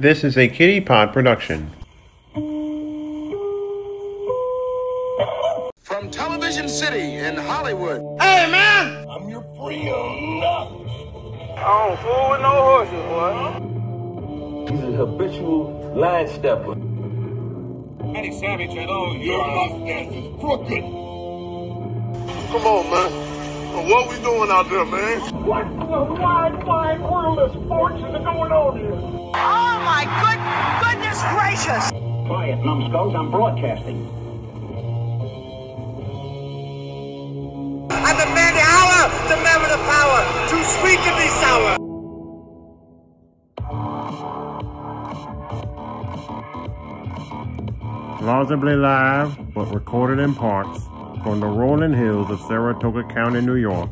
This is a Kitty Pod production. From Television City in Hollywood. Hey, man! I'm your friend. I don't fool with no horses, boy. He's a habitual line stepper. Eddie Savage, hello. Your mustache is crooked. Come on, man. What we doing out there, man? What in the wide, wide world of sports is going on here? Oh my good goodness gracious! Quiet, numbskulls, I'm broadcasting. I'm the man the hour, the man with the power, too sweet to be sour. Plausibly live, but recorded in parts, from the rolling hills of Saratoga County, New York.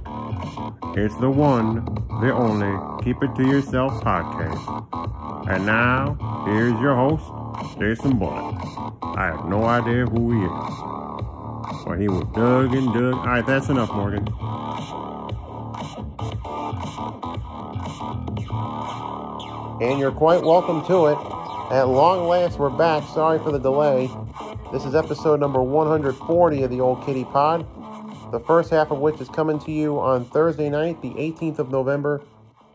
It's the one, the only Keep It To Yourself podcast. And now, here's your host, Jason Bullock. I have no idea who he is. But he was dug and dug. Alright, that's enough, Morgan. And you're quite welcome to it. At long last, we're back. Sorry for the delay. This is episode number 140 of the Old Kitty Pod. The first half of which is coming to you on Thursday night, the 18th of November,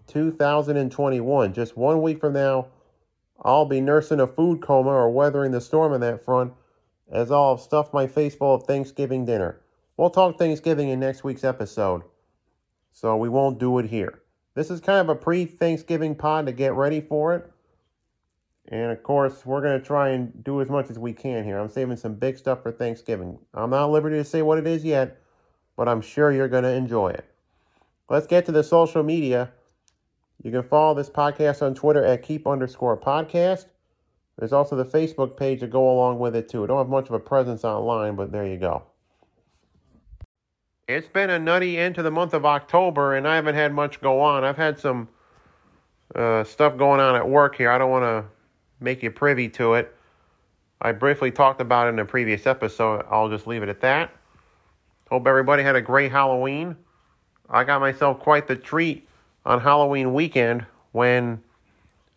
2021. Just one week from now, I'll be nursing a food coma or weathering the storm on that front as I'll have stuffed my face full of Thanksgiving dinner. We'll talk Thanksgiving in next week's episode, so we won't do it here. This is kind of a pre Thanksgiving pod to get ready for it. And of course, we're going to try and do as much as we can here. I'm saving some big stuff for Thanksgiving. I'm not at liberty to say what it is yet, but I'm sure you're going to enjoy it. Let's get to the social media. You can follow this podcast on Twitter at keep underscore podcast. There's also the Facebook page to go along with it too. I don't have much of a presence online, but there you go. It's been a nutty end to the month of October, and I haven't had much go on. I've had some uh, stuff going on at work here. I don't want to make you privy to it. I briefly talked about it in a previous episode. I'll just leave it at that. Hope everybody had a great Halloween. I got myself quite the treat on Halloween weekend when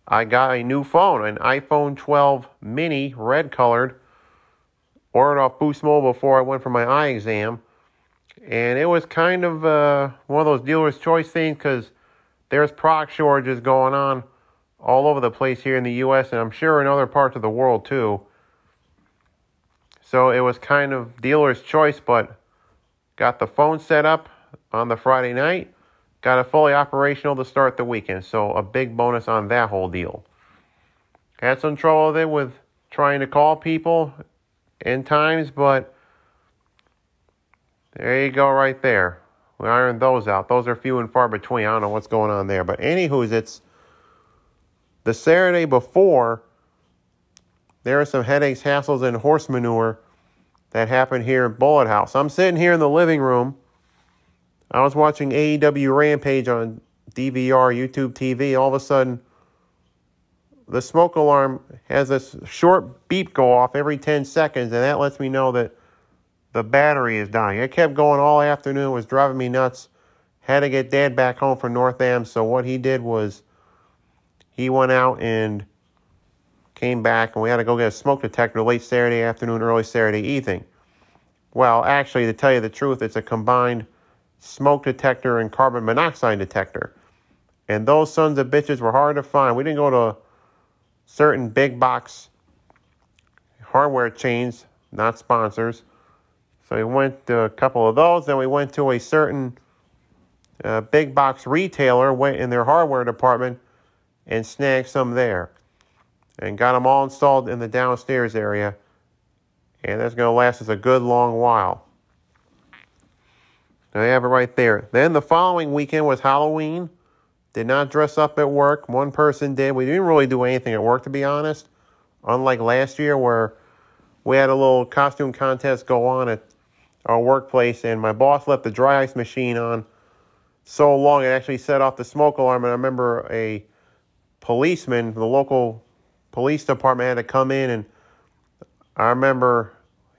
I got a new phone, an iPhone 12 mini, red colored. Ordered off Boost Mobile before I went for my eye exam. And it was kind of uh, one of those dealer's choice things because there's product shortages going on all over the place here in the U.S. and I'm sure in other parts of the world too. So it was kind of dealer's choice, but got the phone set up on the Friday night, got it fully operational to start the weekend. So a big bonus on that whole deal. Had some trouble it with trying to call people in times, but there you go right there. We ironed those out. Those are few and far between. I don't know what's going on there. But anywho's it's the Saturday before, there are some headaches, hassles, and horse manure that happened here in Bullet House. I'm sitting here in the living room. I was watching AEW Rampage on DVR, YouTube TV. All of a sudden, the smoke alarm has this short beep go off every 10 seconds, and that lets me know that the battery is dying. It kept going all afternoon, it was driving me nuts. Had to get dad back home from North Am, so what he did was he went out and came back, and we had to go get a smoke detector late Saturday afternoon, early Saturday evening. Well, actually, to tell you the truth, it's a combined smoke detector and carbon monoxide detector. And those sons of bitches were hard to find. We didn't go to certain big box hardware chains, not sponsors. So we went to a couple of those. Then we went to a certain uh, big box retailer, went in their hardware department and snagged some there. And got them all installed in the downstairs area. And that's going to last us a good long while. You have it right there. Then the following weekend was Halloween. Did not dress up at work. One person did. We didn't really do anything at work, to be honest. Unlike last year, where we had a little costume contest go on at our workplace, and my boss left the dry ice machine on so long it actually set off the smoke alarm. And I remember a policeman, the local police department had to come in, and I remember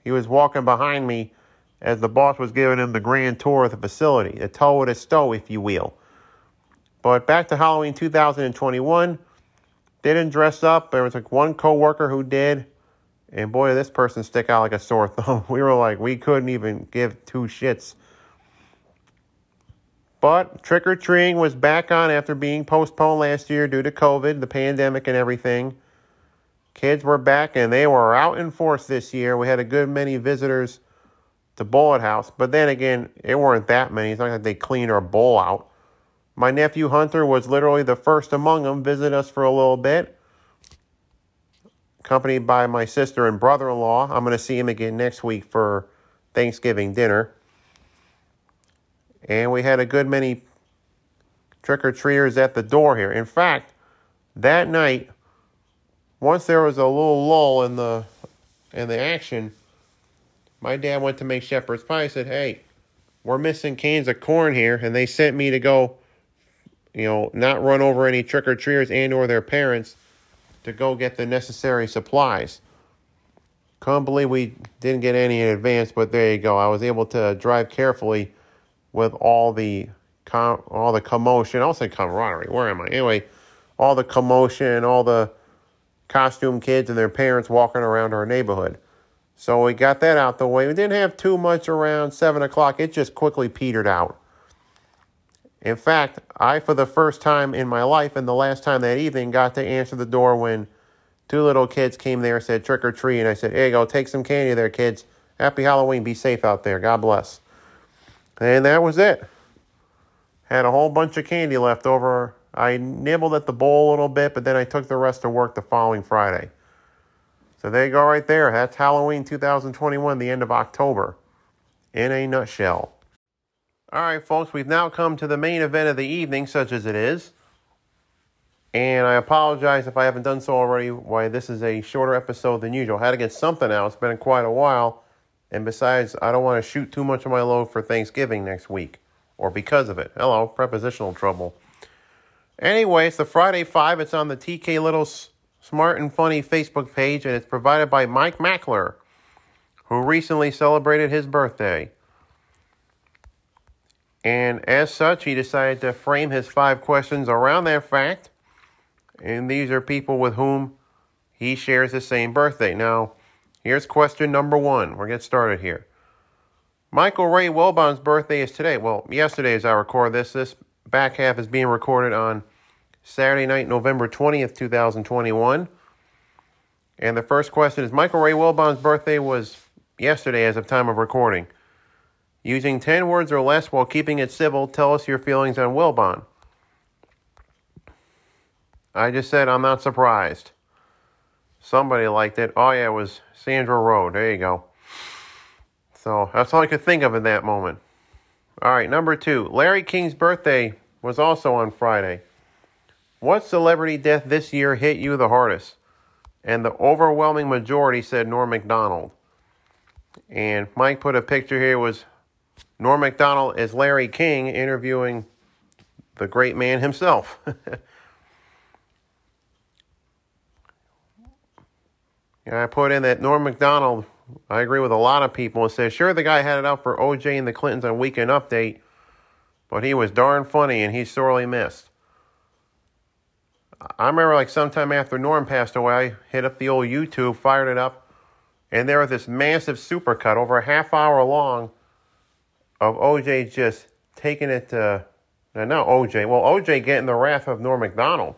he was walking behind me as the boss was giving him the grand tour of the facility, the toe with the stow, if you will. But back to Halloween 2021, they didn't dress up. There was like one coworker who did, and boy, did this person stick out like a sore thumb. We were like, we couldn't even give two shits. But trick or treating was back on after being postponed last year due to COVID, the pandemic, and everything. Kids were back and they were out in force this year. We had a good many visitors to Bullet House, but then again, it weren't that many. It's not like they cleaned our bowl out. My nephew Hunter was literally the first among them, visit us for a little bit, accompanied by my sister and brother in law. I'm going to see him again next week for Thanksgiving dinner. And we had a good many trick or treaters at the door here. In fact, that night, once there was a little lull in the in the action, my dad went to make shepherd's pie. He said, "Hey, we're missing cans of corn here," and they sent me to go, you know, not run over any trick or treaters and or their parents to go get the necessary supplies. Couldn't believe we didn't get any in advance, but there you go. I was able to drive carefully with all the com- all the commotion. I'll say camaraderie. Where am I? Anyway, all the commotion, all the costume kids and their parents walking around our neighborhood. So we got that out the way. We didn't have too much around 7 o'clock. It just quickly petered out. In fact, I, for the first time in my life and the last time that evening, got to answer the door when two little kids came there, said trick or treat. And I said, you go, take some candy there, kids. Happy Halloween. Be safe out there. God bless. And that was it. Had a whole bunch of candy left over. I nibbled at the bowl a little bit, but then I took the rest to work the following Friday. So there you go, right there. That's Halloween 2021, the end of October, in a nutshell. All right, folks, we've now come to the main event of the evening, such as it is. And I apologize if I haven't done so already, why this is a shorter episode than usual. I had to get something out. It's been quite a while. And besides, I don't want to shoot too much of my load for Thanksgiving next week, or because of it. Hello, prepositional trouble. Anyway, it's the Friday Five. It's on the TK Little Smart and Funny Facebook page, and it's provided by Mike Mackler, who recently celebrated his birthday. And as such, he decided to frame his five questions around that fact. And these are people with whom he shares the same birthday. Now, here's question number one. We're getting started here. Michael Ray Wilbon's birthday is today. Well, yesterday as I record this. This back half is being recorded on Saturday night, November 20th, 2021. And the first question is Michael Ray Wilbon's birthday was yesterday as of time of recording. Using 10 words or less while keeping it civil, tell us your feelings on Wilbon. I just said I'm not surprised. Somebody liked it. Oh, yeah, it was Sandra Rowe. There you go. So that's all I could think of in that moment. All right, number two. Larry King's birthday was also on Friday. What celebrity death this year hit you the hardest? And the overwhelming majority said Norm Macdonald. And Mike put a picture here was Norm Macdonald as Larry King interviewing the great man himself. and I put in that Norm Macdonald I agree with a lot of people. It says, sure, the guy had it out for OJ and the Clintons on Weekend Update, but he was darn funny and he's sorely missed. I remember like sometime after Norm passed away, I hit up the old YouTube, fired it up, and there was this massive supercut over a half hour long of OJ just taking it to, now not OJ, well, OJ getting the wrath of Norm Macdonald.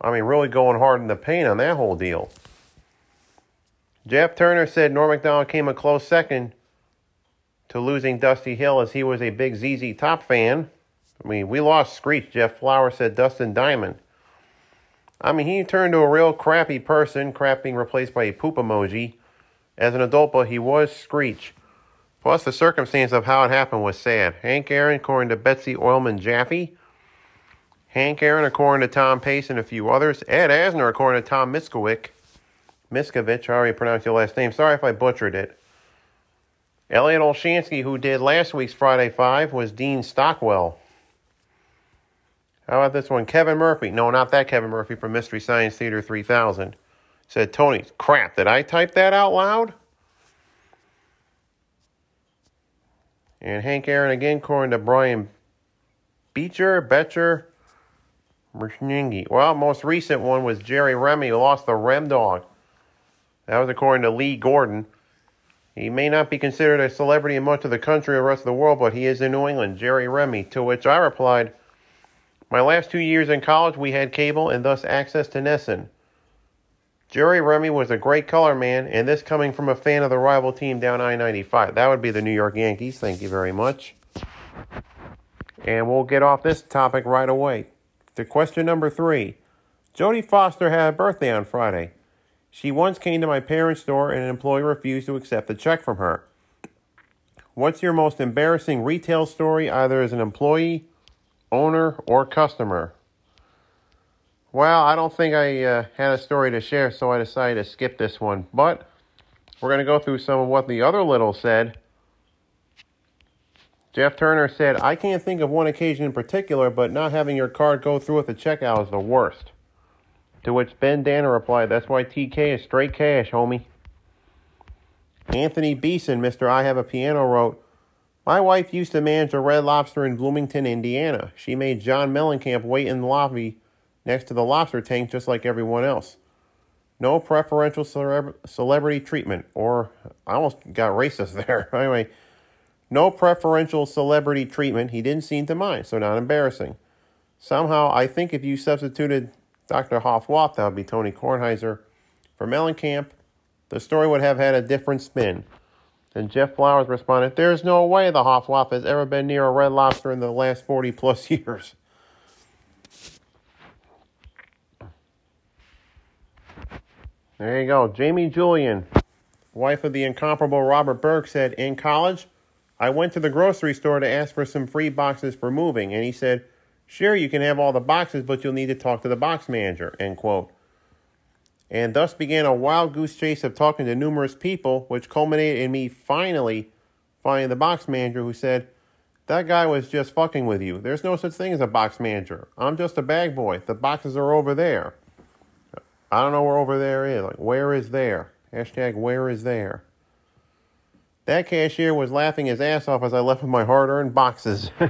I mean, really going hard in the paint on that whole deal. Jeff Turner said Norm Macdonald came a close second to losing Dusty Hill as he was a big ZZ Top fan. I mean, we lost Screech. Jeff Flower said Dustin Diamond. I mean, he turned to a real crappy person, crap being replaced by a poop emoji. As an adult, but he was Screech. Plus, the circumstance of how it happened was sad. Hank Aaron, according to Betsy Oilman Jaffe. Hank Aaron, according to Tom Pace and a few others. Ed Asner, according to Tom Miskowick. Miskovich, however you pronounce your last name. Sorry if I butchered it. Elliot Olshansky, who did last week's Friday Five, was Dean Stockwell. How about this one? Kevin Murphy. No, not that Kevin Murphy from Mystery Science Theater 3000. Said, Tony, crap, did I type that out loud? And Hank Aaron again, according to Brian Beecher, Betcher, Merschningi. Well, most recent one was Jerry Remy, who lost the Rem Dog. That was according to Lee Gordon. He may not be considered a celebrity in much of the country or the rest of the world, but he is in New England, Jerry Remy. To which I replied, My last two years in college, we had cable and thus access to NESN. Jerry Remy was a great color man, and this coming from a fan of the rival team down I 95. That would be the New York Yankees. Thank you very much. And we'll get off this topic right away. To question number three Jodie Foster had a birthday on Friday. She once came to my parents' store and an employee refused to accept a check from her. What's your most embarrassing retail story, either as an employee, owner, or customer? Well, I don't think I uh, had a story to share, so I decided to skip this one. But we're going to go through some of what the other little said. Jeff Turner said, I can't think of one occasion in particular, but not having your card go through at the checkout is the worst. To which Ben Danner replied, That's why TK is straight cash, homie. Anthony Beeson, Mr. I Have a Piano, wrote, My wife used to manage a Red Lobster in Bloomington, Indiana. She made John Mellencamp wait in the lobby next to the lobster tank just like everyone else. No preferential celeb- celebrity treatment, or I almost got racist there. anyway, no preferential celebrity treatment. He didn't seem to mind, so not embarrassing. Somehow, I think if you substituted Dr. Hoff-Watt, that would be Tony Kornheiser, for Mellencamp, the story would have had a different spin. And Jeff Flowers responded, There's no way the Hoff-Watt has ever been near a red lobster in the last 40 plus years. There you go. Jamie Julian, wife of the incomparable Robert Burke, said, In college, I went to the grocery store to ask for some free boxes for moving, and he said, Sure, you can have all the boxes, but you'll need to talk to the box manager, end quote. And thus began a wild goose chase of talking to numerous people, which culminated in me finally finding the box manager who said, That guy was just fucking with you. There's no such thing as a box manager. I'm just a bag boy. The boxes are over there. I don't know where over there is. Like, where is there? Hashtag where is there? That cashier was laughing his ass off as I left with my hard earned boxes.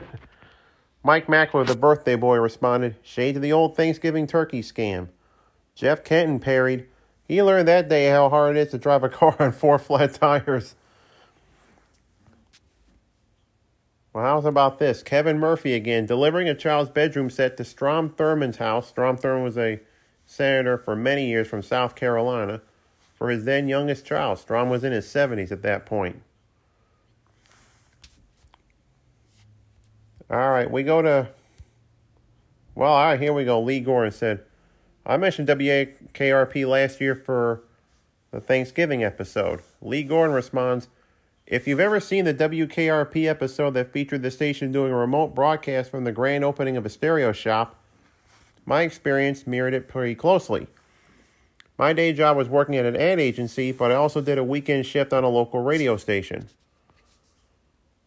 Mike Mackler, the birthday boy, responded, Shade to the old Thanksgiving turkey scam. Jeff Kenton parried, He learned that day how hard it is to drive a car on four flat tires. Well, how's about this? Kevin Murphy again, delivering a child's bedroom set to Strom Thurmond's house. Strom Thurmond was a senator for many years from South Carolina for his then youngest child. Strom was in his 70s at that point. All right, we go to. Well, all right, here we go. Lee Gordon said, I mentioned WKRP last year for the Thanksgiving episode. Lee Gordon responds, If you've ever seen the WKRP episode that featured the station doing a remote broadcast from the grand opening of a stereo shop, my experience mirrored it pretty closely. My day job was working at an ad agency, but I also did a weekend shift on a local radio station.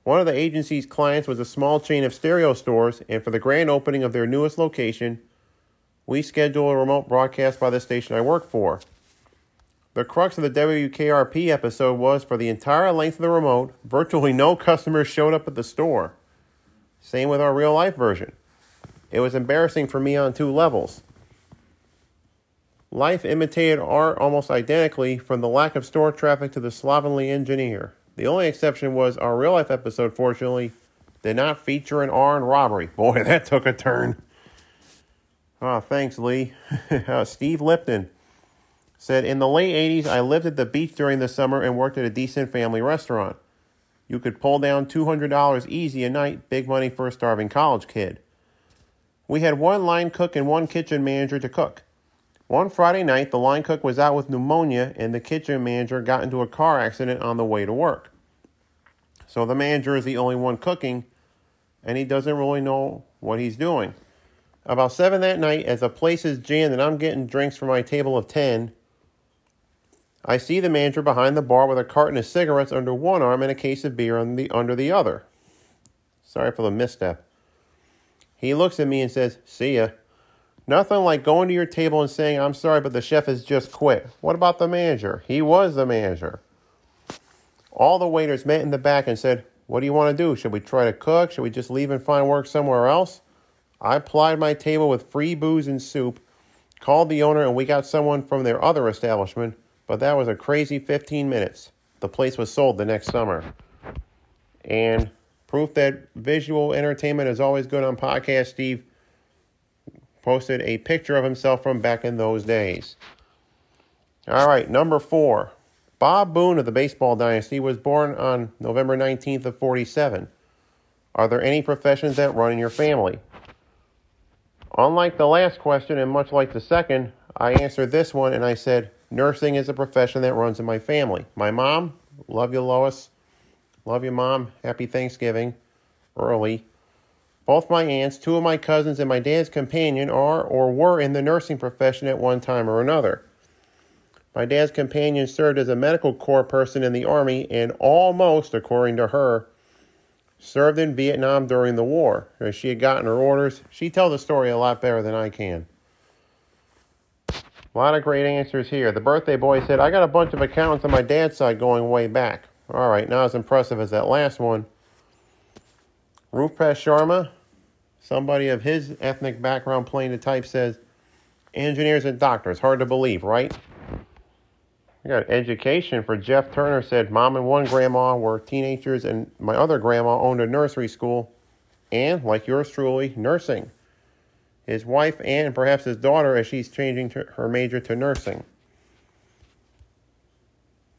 One of the agency's clients was a small chain of stereo stores, and for the grand opening of their newest location, we scheduled a remote broadcast by the station I work for. The crux of the WKRP episode was for the entire length of the remote, virtually no customers showed up at the store. Same with our real life version. It was embarrassing for me on two levels. Life imitated art almost identically from the lack of store traffic to the slovenly engineer. The only exception was our real life episode, fortunately, did not feature an armed robbery. Boy, that took a turn. Oh, thanks, Lee. uh, Steve Lipton said In the late 80s, I lived at the beach during the summer and worked at a decent family restaurant. You could pull down $200 easy a night, big money for a starving college kid. We had one line cook and one kitchen manager to cook. One Friday night, the line cook was out with pneumonia, and the kitchen manager got into a car accident on the way to work. So the manager is the only one cooking, and he doesn't really know what he's doing. About 7 that night, as the place is jammed and I'm getting drinks for my table of 10, I see the manager behind the bar with a carton of cigarettes under one arm and a case of beer the, under the other. Sorry for the misstep. He looks at me and says, See ya. Nothing like going to your table and saying, I'm sorry, but the chef has just quit. What about the manager? He was the manager. All the waiters met in the back and said, What do you want to do? Should we try to cook? Should we just leave and find work somewhere else? I plied my table with free booze and soup, called the owner, and we got someone from their other establishment, but that was a crazy 15 minutes. The place was sold the next summer. And proof that visual entertainment is always good on podcast, Steve posted a picture of himself from back in those days. All right, number four. Bob Boone of the Baseball Dynasty was born on November 19th of 47. Are there any professions that run in your family? Unlike the last question, and much like the second, I answered this one and I said, nursing is a profession that runs in my family. My mom, love you, Lois. Love you, mom. Happy Thanksgiving. Early. Both my aunts, two of my cousins, and my dad's companion are or were in the nursing profession at one time or another. My dad's companion served as a medical corps person in the Army and almost, according to her, served in Vietnam during the war. She had gotten her orders, she tells the story a lot better than I can. A lot of great answers here. The birthday boy said, I got a bunch of accounts on my dad's side going way back. All right, not as impressive as that last one. Rupesh Sharma, somebody of his ethnic background playing the type, says, engineers and doctors. Hard to believe, right? I got education for Jeff Turner said mom and one grandma were teenagers and my other grandma owned a nursery school and, like yours truly, nursing. His wife and perhaps his daughter as she's changing her major to nursing.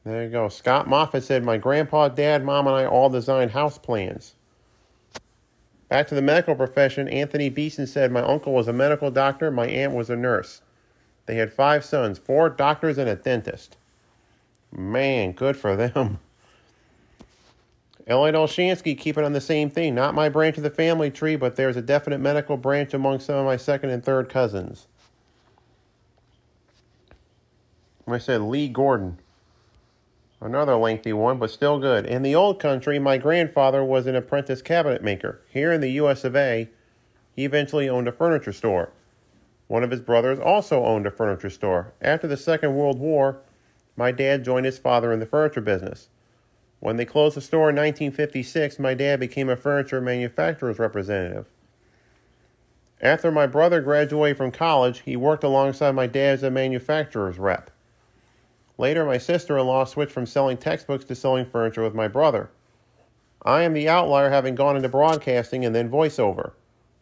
There you go. Scott Moffat said, My grandpa, dad, mom, and I all designed house plans. Back to the medical profession, Anthony Beeson said, My uncle was a medical doctor, my aunt was a nurse. They had five sons, four doctors, and a dentist. Man, good for them. Elliot Olshansky keeping on the same thing. Not my branch of the family tree, but there's a definite medical branch among some of my second and third cousins. I said Lee Gordon. Another lengthy one, but still good. In the old country, my grandfather was an apprentice cabinet maker. Here in the US of A, he eventually owned a furniture store. One of his brothers also owned a furniture store. After the Second World War, my dad joined his father in the furniture business. When they closed the store in 1956, my dad became a furniture manufacturer's representative. After my brother graduated from college, he worked alongside my dad as a manufacturer's rep. Later, my sister in law switched from selling textbooks to selling furniture with my brother. I am the outlier, having gone into broadcasting and then voiceover.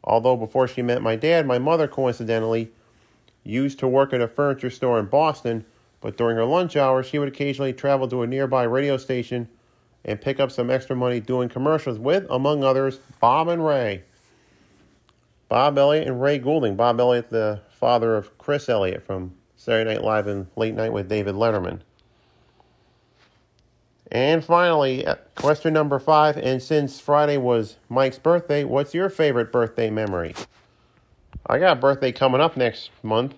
Although before she met my dad, my mother coincidentally used to work at a furniture store in Boston, but during her lunch hour, she would occasionally travel to a nearby radio station and pick up some extra money doing commercials with, among others, Bob and Ray. Bob Elliott and Ray Goulding. Bob Elliott, the father of Chris Elliott from Saturday Night Live and Late Night with David Letterman. And finally, uh, question number five. And since Friday was Mike's birthday, what's your favorite birthday memory? I got a birthday coming up next month.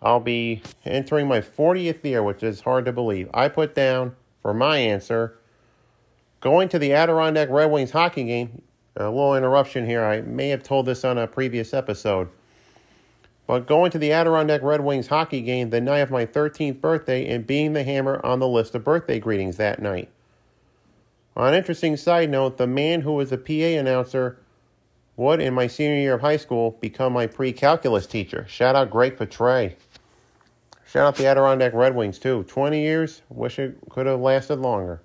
I'll be entering my 40th year, which is hard to believe. I put down for my answer going to the Adirondack Red Wings hockey game. A little interruption here. I may have told this on a previous episode. But going to the Adirondack Red Wings hockey game the night of my 13th birthday and being the hammer on the list of birthday greetings that night. On an interesting side note, the man who was the PA announcer would, in my senior year of high school, become my pre calculus teacher. Shout out Greg Petray. Shout out the Adirondack Red Wings, too. 20 years. Wish it could have lasted longer.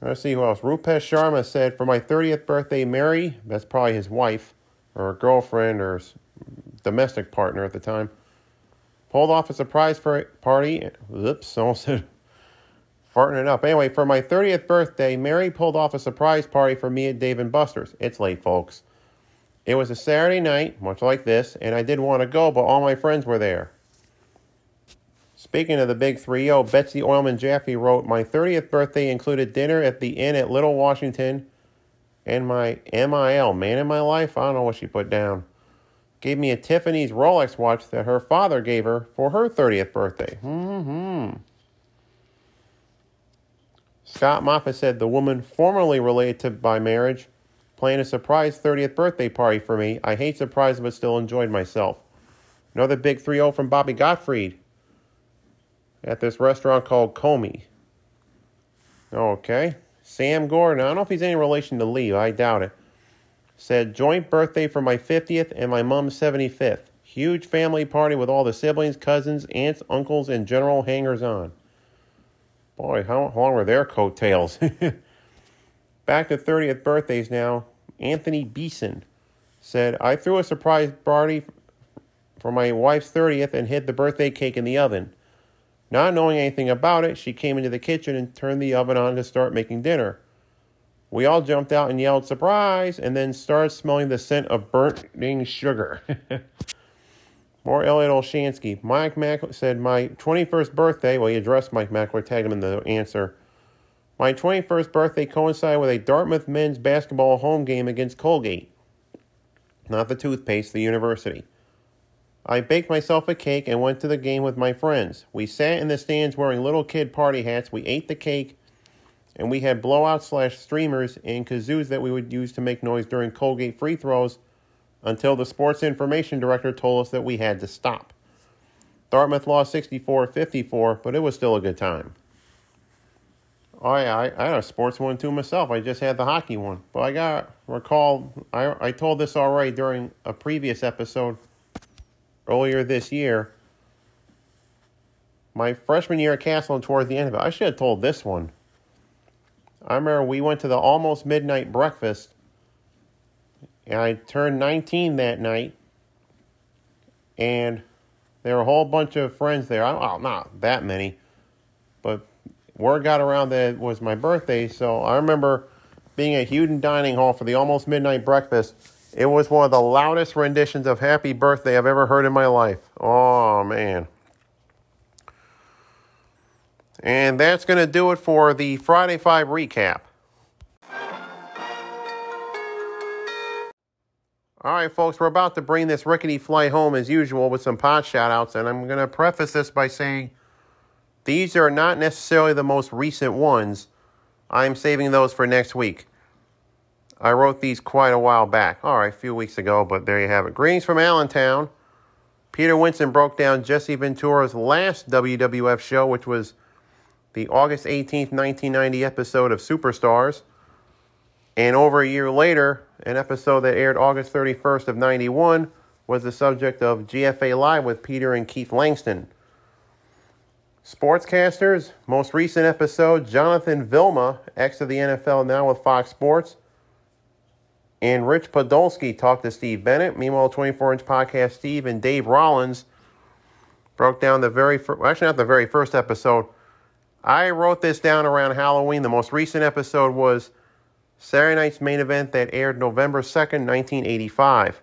Let's see who else. Rupesh Sharma said, For my 30th birthday, Mary, that's probably his wife, or girlfriend or domestic partner at the time, pulled off a surprise party. Oops, almost said farting it up. Anyway, for my 30th birthday, Mary pulled off a surprise party for me at Dave and Buster's. It's late, folks. It was a Saturday night, much like this, and I didn't want to go, but all my friends were there. Speaking of the big 3 0, Betsy Oilman Jaffe wrote, My 30th birthday included dinner at the Inn at Little Washington and my MIL, man in my life, I don't know what she put down, gave me a Tiffany's Rolex watch that her father gave her for her 30th birthday. hmm Scott Moffat said the woman formerly related to by marriage planned a surprise 30th birthday party for me. I hate surprises but still enjoyed myself. Another big 3 0 from Bobby Gottfried at this restaurant called Comey. Okay. Sam Gordon. I don't know if he's any relation to Lee. I doubt it. said joint birthday for my 50th and my mom's 75th. Huge family party with all the siblings, cousins, aunts, uncles, and general hangers on. Boy, how long were their coattails? Back to 30th birthdays now. Anthony Beeson said, I threw a surprise party for my wife's 30th and hid the birthday cake in the oven. Not knowing anything about it, she came into the kitchen and turned the oven on to start making dinner. We all jumped out and yelled, surprise, and then started smelling the scent of burning sugar. More Elliot Olshansky. Mike Mack said, My 21st birthday, well, he addressed Mike Mack, Mackler, tagged him in the answer. My 21st birthday coincided with a Dartmouth men's basketball home game against Colgate. Not the toothpaste, the university. I baked myself a cake and went to the game with my friends. We sat in the stands wearing little kid party hats. We ate the cake, and we had blowout slash streamers and kazoos that we would use to make noise during Colgate free throws until the sports information director told us that we had to stop. Dartmouth lost 64 54, but it was still a good time. Yeah, I, I had a sports one too myself. I just had the hockey one. But I got recall, I, I told this already during a previous episode earlier this year. My freshman year at Castleton towards the end of it, I should have told this one. I remember we went to the almost midnight breakfast and I turned 19 that night, and there were a whole bunch of friends there. I, well, not that many, but word got around that it was my birthday. So I remember being at Huden Dining Hall for the almost midnight breakfast. It was one of the loudest renditions of Happy Birthday I've ever heard in my life. Oh, man. And that's going to do it for the Friday 5 recap. All right, folks, we're about to bring this rickety fly home as usual with some pod shout outs, and I'm going to preface this by saying these are not necessarily the most recent ones. I'm saving those for next week. I wrote these quite a while back. All right, a few weeks ago, but there you have it. Greetings from Allentown. Peter Winston broke down Jesse Ventura's last WWF show, which was the August 18th, 1990 episode of Superstars. And over a year later, an episode that aired August 31st of 91 was the subject of GFA Live with Peter and Keith Langston. Sportscasters, most recent episode, Jonathan Vilma, ex of the NFL, now with Fox Sports. And Rich Podolsky talked to Steve Bennett. Meanwhile, 24 inch podcast, Steve and Dave Rollins broke down the very first, well, actually, not the very first episode. I wrote this down around Halloween. The most recent episode was Saturday night's main event that aired November 2nd, 1985.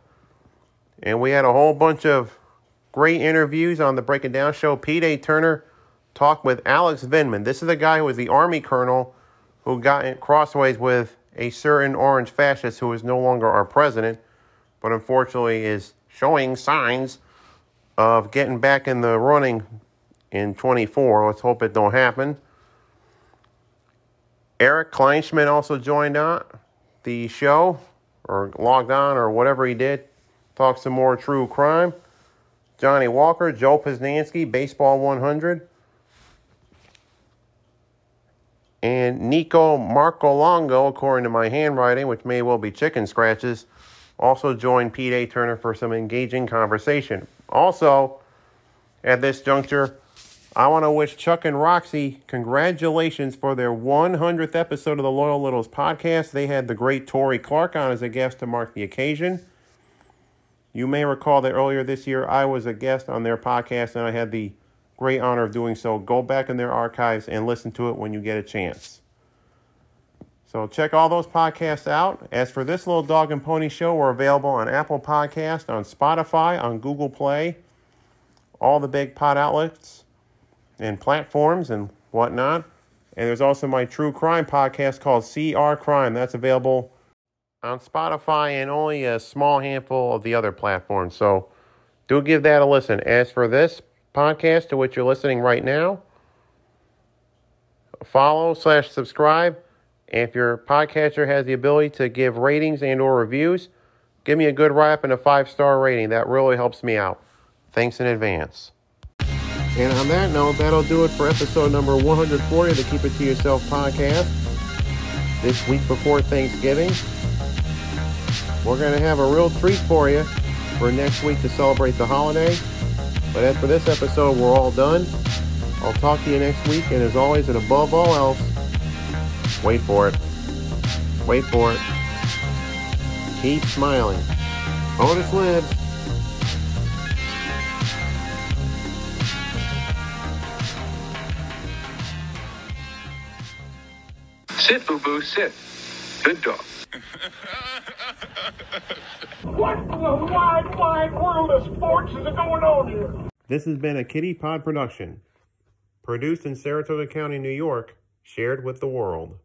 And we had a whole bunch of great interviews on the Breaking Down show. Pete A. Turner talked with Alex Vindman. This is the guy who was the Army colonel who got in crossways with a certain orange fascist who is no longer our president, but unfortunately is showing signs of getting back in the running in 24. Let's hope it don't happen. Eric Kleinschmidt also joined on the show, or logged on, or whatever he did. Talk some more true crime. Johnny Walker, Joe Posnanski, Baseball 100. And Nico Marcolongo, according to my handwriting, which may well be chicken scratches, also joined Pete A. Turner for some engaging conversation. Also, at this juncture, I want to wish Chuck and Roxy congratulations for their 100th episode of the Loyal Littles podcast. They had the great Tori Clark on as a guest to mark the occasion. You may recall that earlier this year I was a guest on their podcast and I had the great honor of doing so. Go back in their archives and listen to it when you get a chance. So check all those podcasts out. As for this little dog and pony show, we're available on Apple Podcast, on Spotify, on Google Play, all the big pod outlets and platforms and whatnot. And there's also my true crime podcast called CR Crime. That's available on Spotify and only a small handful of the other platforms. So do give that a listen. As for this podcast to which you're listening right now, follow slash subscribe. And if your podcaster has the ability to give ratings and or reviews, give me a good up and a five star rating. That really helps me out. Thanks in advance. And on that note, that'll do it for episode number 140 of the Keep It To Yourself podcast. This week before Thanksgiving. We're going to have a real treat for you for next week to celebrate the holiday. But as for this episode, we're all done. I'll talk to you next week, and as always, and above all else, wait for it. Wait for it. Keep smiling. Otis lives. Sit, Boo Boo, sit. Good dog. What in the wide, wide world of sports is going on here? This has been a Kitty Pod production, produced in Saratoga County, New York, shared with the world.